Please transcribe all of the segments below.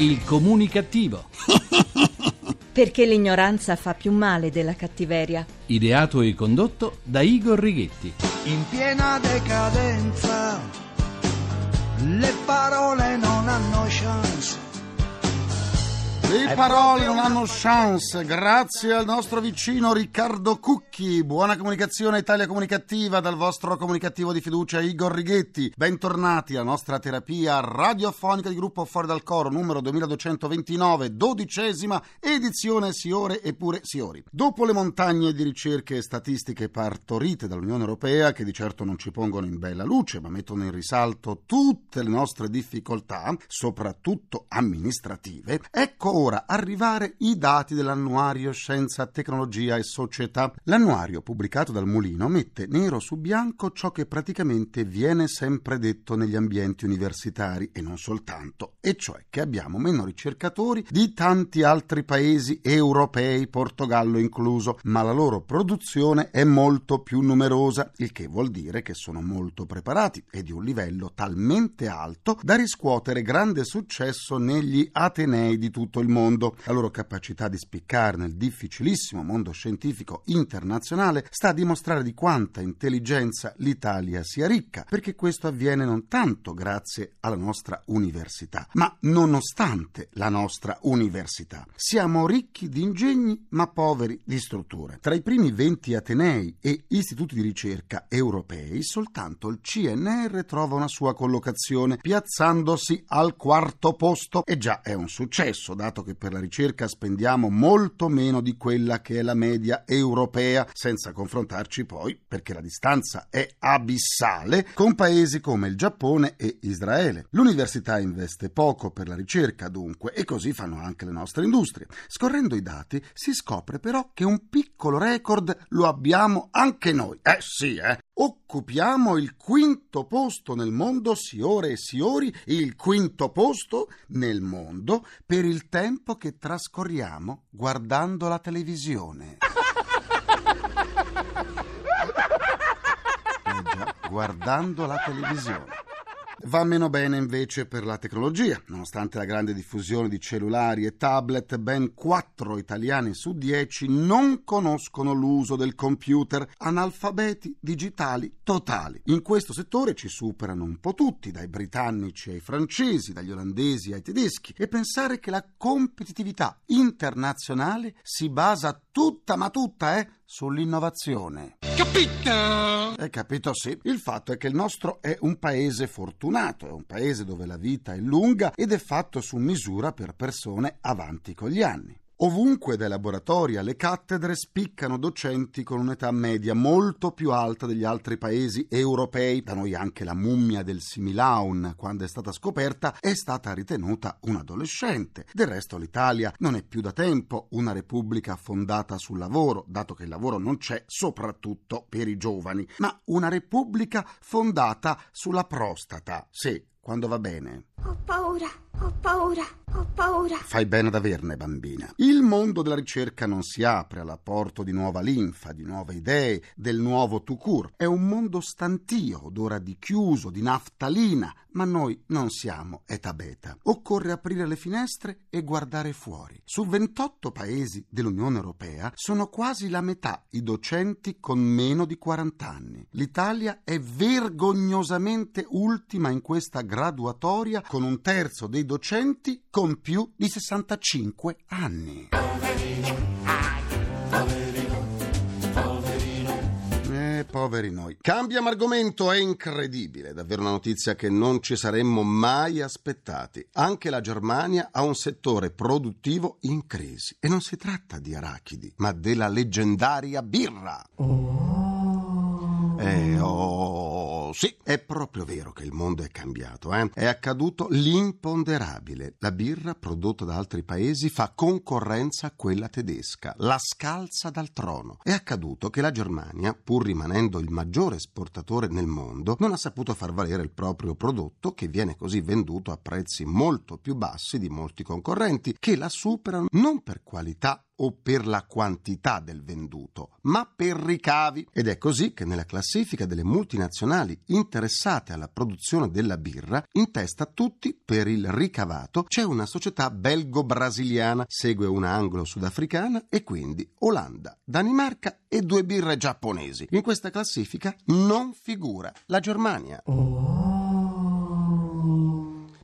Il comunicativo. Perché l'ignoranza fa più male della cattiveria. Ideato e condotto da Igor Righetti. In piena decadenza, le parole non hanno chance. Le parole non hanno chance, grazie al nostro vicino Riccardo Cucchi. Buona comunicazione Italia Comunicativa dal vostro comunicativo di fiducia Igor Righetti. Bentornati alla nostra terapia radiofonica di gruppo Fuori dal Coro, numero 2229, dodicesima edizione Siore e pure Siori. Dopo le montagne di ricerche e statistiche partorite dall'Unione Europea, che di certo non ci pongono in bella luce, ma mettono in risalto tutte le nostre difficoltà, soprattutto amministrative, ecco ora arrivare i dati dell'annuario Scienza, Tecnologia e Società. L'annuario pubblicato dal Mulino mette nero su bianco ciò che praticamente viene sempre detto negli ambienti universitari e non soltanto, e cioè che abbiamo meno ricercatori di tanti altri paesi europei, Portogallo incluso, ma la loro produzione è molto più numerosa, il che vuol dire che sono molto preparati e di un livello talmente alto da riscuotere grande successo negli atenei di tutto il mondo. La loro capacità di spiccare nel difficilissimo mondo scientifico internazionale sta a dimostrare di quanta intelligenza l'Italia sia ricca, perché questo avviene non tanto grazie alla nostra università, ma nonostante la nostra università. Siamo ricchi di ingegni, ma poveri di strutture. Tra i primi 20 atenei e istituti di ricerca europei, soltanto il CNR trova una sua collocazione, piazzandosi al quarto posto. E già è un successo, dato che per la ricerca spendiamo molto meno di quella che è la media europea, senza confrontarci poi, perché la distanza è abissale, con paesi come il Giappone e Israele. L'università investe poco per la ricerca, dunque, e così fanno anche le nostre industrie. Scorrendo i dati si scopre però che un piccolo record lo abbiamo anche noi. Eh sì, eh. Occupiamo il quinto posto nel mondo, siore e siori, il quinto posto nel mondo per il tempo che trascorriamo guardando la televisione. Eh già, guardando la televisione. Va meno bene invece per la tecnologia. Nonostante la grande diffusione di cellulari e tablet, ben 4 italiani su 10 non conoscono l'uso del computer, analfabeti digitali totali. In questo settore ci superano un po' tutti, dai britannici ai francesi, dagli olandesi ai tedeschi, e pensare che la competitività internazionale si basa tutta ma tutta, eh, sull'innovazione. Capito? Hai capito, sì. Il fatto è che il nostro è un paese fortunato, è un paese dove la vita è lunga ed è fatto su misura per persone avanti con gli anni. Ovunque dai laboratori alle cattedre spiccano docenti con un'età media molto più alta degli altri paesi europei. Da noi anche la mummia del Similaun, quando è stata scoperta, è stata ritenuta un adolescente. Del resto l'Italia non è più da tempo una repubblica fondata sul lavoro, dato che il lavoro non c'è soprattutto per i giovani, ma una repubblica fondata sulla prostata. Sì, quando va bene. Ho paura, ho paura, ho paura. Fai bene ad averne, bambina. Il mondo della ricerca non si apre all'apporto di nuova linfa, di nuove idee, del nuovo tucur. È un mondo stantio, odora di chiuso, di naftalina, ma noi non siamo eta beta. Occorre aprire le finestre e guardare fuori. Su 28 paesi dell'Unione Europea sono quasi la metà i docenti con meno di 40 anni. L'Italia è vergognosamente ultima in questa graduatoria con un terzo dei con più di 65 anni. Eh, poveri noi. Cambiamo argomento, è incredibile, davvero una notizia che non ci saremmo mai aspettati. Anche la Germania ha un settore produttivo in crisi e non si tratta di arachidi, ma della leggendaria birra. Eh, oh, sì, è proprio vero che il mondo è cambiato. Eh? È accaduto l'imponderabile. La birra prodotta da altri paesi fa concorrenza a quella tedesca, la scalza dal trono. È accaduto che la Germania, pur rimanendo il maggiore esportatore nel mondo, non ha saputo far valere il proprio prodotto, che viene così venduto a prezzi molto più bassi di molti concorrenti, che la superano non per qualità o per la quantità del venduto, ma per ricavi. Ed è così che nella classifica delle multinazionali interessate alla produzione della birra, in testa a tutti, per il ricavato, c'è una società belgo-brasiliana, segue una anglo-sudafricana e quindi Olanda, Danimarca e due birre giapponesi. In questa classifica non figura la Germania.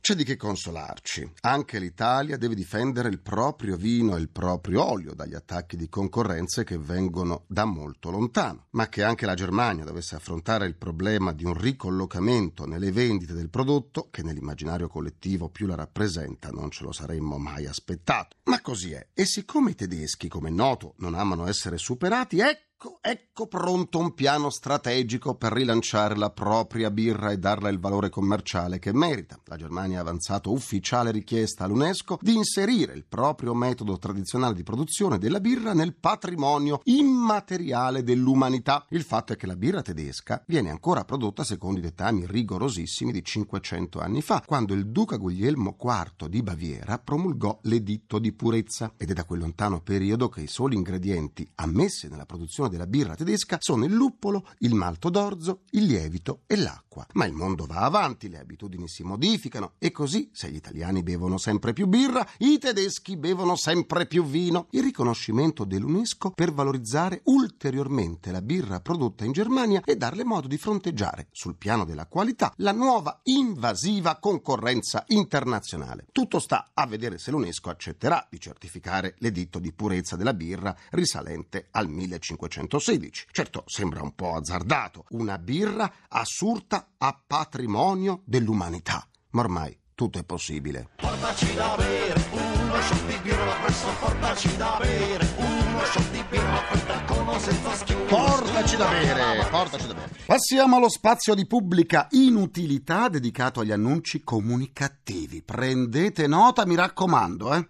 C'è di che consolarci. Anche l'Italia deve difendere il proprio vino e il proprio olio dagli attacchi di concorrenze che vengono da molto lontano. Ma che anche la Germania dovesse affrontare il problema di un ricollocamento nelle vendite del prodotto, che nell'immaginario collettivo più la rappresenta, non ce lo saremmo mai aspettato. Ma così è. E siccome i tedeschi, come è noto, non amano essere superati, ecco Ecco, ecco pronto un piano strategico per rilanciare la propria birra e darle il valore commerciale che merita. La Germania ha avanzato ufficiale richiesta all'UNESCO di inserire il proprio metodo tradizionale di produzione della birra nel patrimonio immateriale dell'umanità. Il fatto è che la birra tedesca viene ancora prodotta secondo i dettami rigorosissimi di 500 anni fa, quando il duca Guglielmo IV di Baviera promulgò l'editto di purezza ed è da quel lontano periodo che i soli ingredienti ammessi nella produzione produzione della birra tedesca sono il luppolo, il malto d'orzo, il lievito e l'acqua. Ma il mondo va avanti, le abitudini si modificano e così, se gli italiani bevono sempre più birra, i tedeschi bevono sempre più vino. Il riconoscimento dell'UNESCO per valorizzare ulteriormente la birra prodotta in Germania e darle modo di fronteggiare, sul piano della qualità, la nuova invasiva concorrenza internazionale. Tutto sta a vedere se l'UNESCO accetterà di certificare l'editto di purezza della birra risalente al 1500. 1916. Certo, sembra un po' azzardato, una birra assurta a patrimonio dell'umanità, ma ormai tutto è possibile. Portaci da bere, uno shot di birra presso, portaci da bere, uno shot di birra con senza schiuma. Portaci da bere, portaci da bere. Passiamo allo spazio di pubblica inutilità dedicato agli annunci comunicativi. Prendete nota, mi raccomando, eh.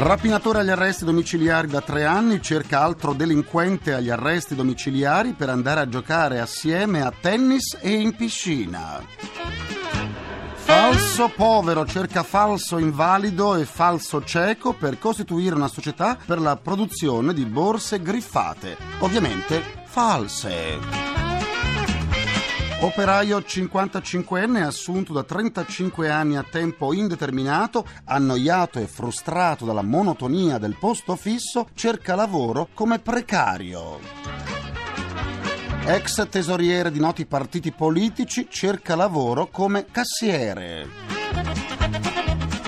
Rapinatore agli arresti domiciliari da tre anni cerca altro delinquente agli arresti domiciliari per andare a giocare assieme a tennis e in piscina. Falso povero cerca falso invalido e falso cieco per costituire una società per la produzione di borse griffate, ovviamente false. Operaio 55enne assunto da 35 anni a tempo indeterminato, annoiato e frustrato dalla monotonia del posto fisso, cerca lavoro come precario. Ex tesoriere di noti partiti politici cerca lavoro come cassiere.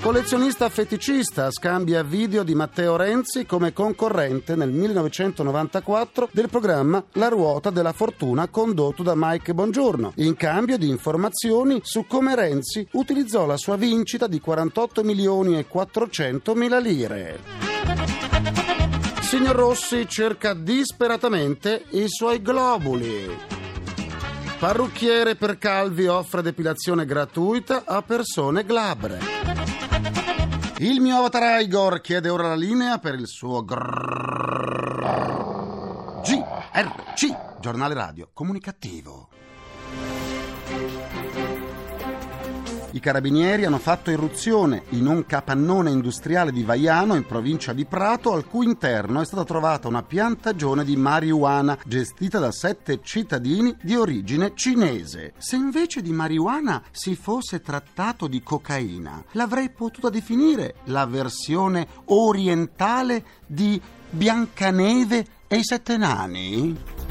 Collezionista feticista scambia video di Matteo Renzi come concorrente nel 1994 del programma La ruota della fortuna condotto da Mike Bongiorno, in cambio di informazioni su come Renzi utilizzò la sua vincita di 48 milioni e 400 mila lire. Signor Rossi cerca disperatamente i suoi globuli. Parrucchiere per calvi offre depilazione gratuita a persone glabre. Il mio avatar Igor chiede ora la linea per il suo. GRC, giornale radio comunicativo. I carabinieri hanno fatto irruzione in un capannone industriale di Vaiano in provincia di Prato al cui interno è stata trovata una piantagione di marijuana gestita da sette cittadini di origine cinese. Se invece di marijuana si fosse trattato di cocaina, l'avrei potuta definire la versione orientale di Biancaneve e i sette nani?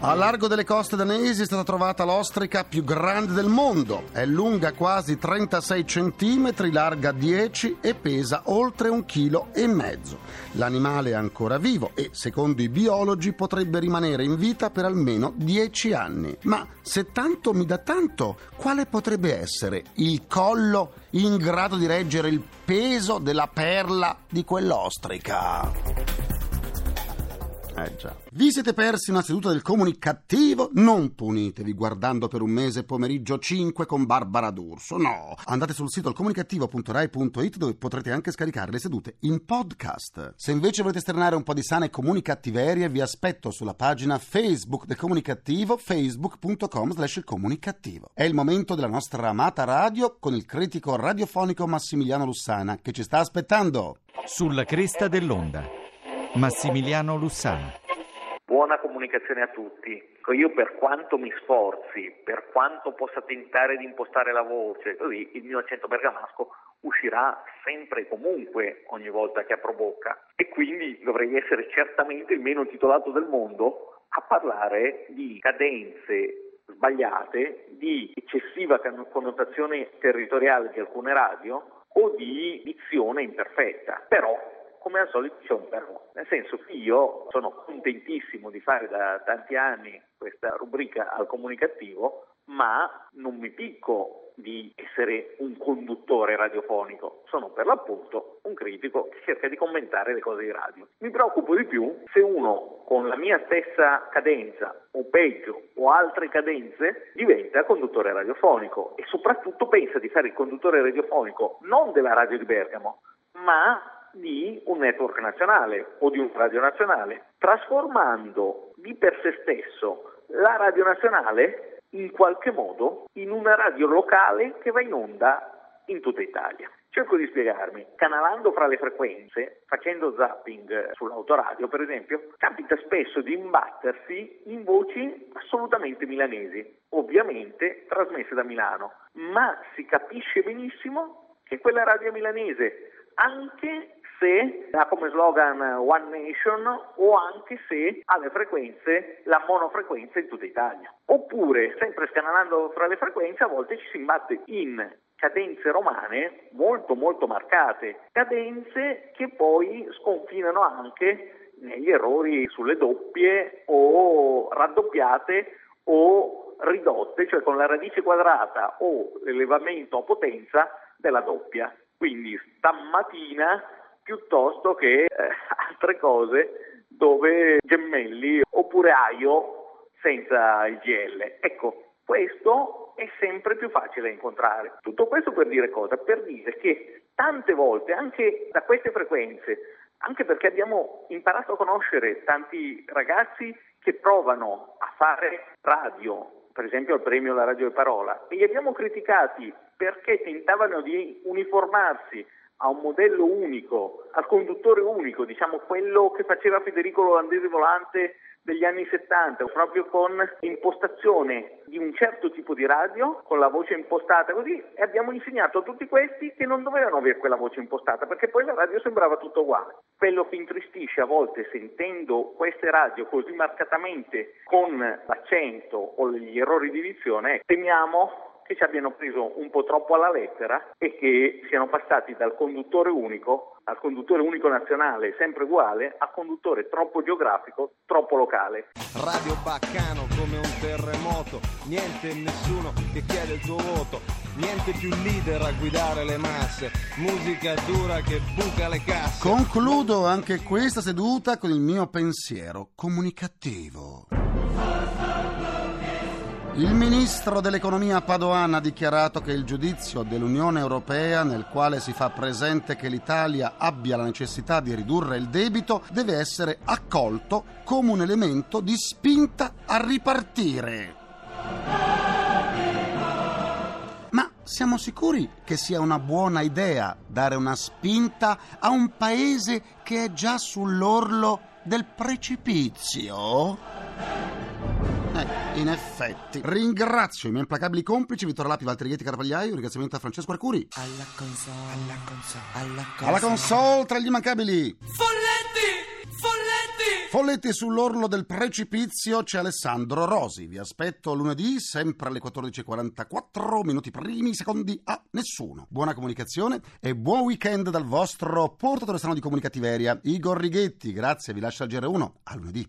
A largo delle coste danesi è stata trovata l'ostrica più grande del mondo. È lunga quasi 36 cm, larga 10 e pesa oltre un chilo e mezzo. L'animale è ancora vivo e, secondo i biologi, potrebbe rimanere in vita per almeno 10 anni. Ma se tanto mi dà tanto, quale potrebbe essere il collo in grado di reggere il peso della perla di quell'ostrica? Eh già. Vi siete persi una seduta del comunicativo? Non punitevi guardando per un mese pomeriggio 5 con Barbara D'Urso. No, andate sul sito alcomunicativo.rai.it dove potrete anche scaricare le sedute in podcast. Se invece volete esternare un po' di sane comunicattiverie, vi aspetto sulla pagina Facebook del comunicativo facebook.com slash comunicativo. È il momento della nostra amata radio con il critico radiofonico Massimiliano Lussana che ci sta aspettando. Sulla cresta dell'onda. Massimiliano Lussana. Buona comunicazione a tutti. Io per quanto mi sforzi, per quanto possa tentare di impostare la voce, così il mio accento bergamasco uscirà sempre e comunque ogni volta che apro bocca e quindi dovrei essere certamente il meno titolato del mondo a parlare di cadenze sbagliate, di eccessiva connotazione territoriale di alcune radio o di dizione imperfetta. Però come al solito c'è un però, nel senso che io sono contentissimo di fare da tanti anni questa rubrica al comunicativo, ma non mi picco di essere un conduttore radiofonico, sono per l'appunto un critico che cerca di commentare le cose di radio. Mi preoccupo di più se uno con la mia stessa cadenza o peggio o altre cadenze diventa conduttore radiofonico. E soprattutto pensa di fare il conduttore radiofonico non della radio di Bergamo, ma di un network nazionale o di un radio nazionale, trasformando di per sé stesso la radio nazionale in qualche modo in una radio locale che va in onda in tutta Italia. Cerco di spiegarmi. Canalando fra le frequenze, facendo zapping sull'autoradio, per esempio, capita spesso di imbattersi in voci assolutamente milanesi, ovviamente trasmesse da Milano, ma si capisce benissimo che quella radio milanese, anche se ha come slogan One Nation o anche se ha le frequenze, la monofrequenza in tutta Italia. Oppure, sempre scanalando fra le frequenze, a volte ci si imbatte in cadenze romane molto molto marcate, cadenze che poi sconfinano anche negli errori sulle doppie o raddoppiate o ridotte, cioè con la radice quadrata o l'elevamento a potenza della doppia. Quindi stamattina piuttosto che eh, altre cose dove gemelli oppure aio senza il GL. Ecco, questo è sempre più facile da incontrare. Tutto questo per dire cosa? Per dire che tante volte, anche da queste frequenze, anche perché abbiamo imparato a conoscere tanti ragazzi che provano a fare radio, per esempio al premio La Radio e Parola, e li abbiamo criticati perché tentavano di uniformarsi a un modello unico, al conduttore unico, diciamo quello che faceva Federico Olandese Volante degli anni 70, proprio con impostazione di un certo tipo di radio, con la voce impostata così, e abbiamo insegnato a tutti questi che non dovevano avere quella voce impostata, perché poi la radio sembrava tutto uguale. Quello che intristisce a volte sentendo queste radio così marcatamente con l'accento o gli errori di dizione, temiamo che ci abbiano preso un po' troppo alla lettera e che siano passati dal conduttore unico al conduttore unico nazionale sempre uguale a conduttore troppo geografico, troppo locale. Radio baccano come un terremoto, niente e nessuno che chiede il tuo voto, niente più leader a guidare le masse, musica dura che buca le casse. Concludo anche questa seduta con il mio pensiero comunicativo. Il ministro dell'economia Padoan ha dichiarato che il giudizio dell'Unione Europea nel quale si fa presente che l'Italia abbia la necessità di ridurre il debito deve essere accolto come un elemento di spinta a ripartire. Ma siamo sicuri che sia una buona idea dare una spinta a un paese che è già sull'orlo del precipizio? Eh, in effetti. Ringrazio i miei implacabili complici Vittorio Lapi, Valtrighetti Carpagliaio. Un ringraziamento a Francesco Arcuri. Alla console, alla console, alla console. Alla console tra gli immancabili. Folletti! Folletti! Folletti sull'orlo del precipizio c'è Alessandro Rosi. Vi aspetto lunedì, sempre alle 14.44, minuti primi, secondi a nessuno. Buona comunicazione e buon weekend dal vostro portatore strano di comunicativeria, Igor Righetti. Grazie, vi lascio al GR1. A lunedì.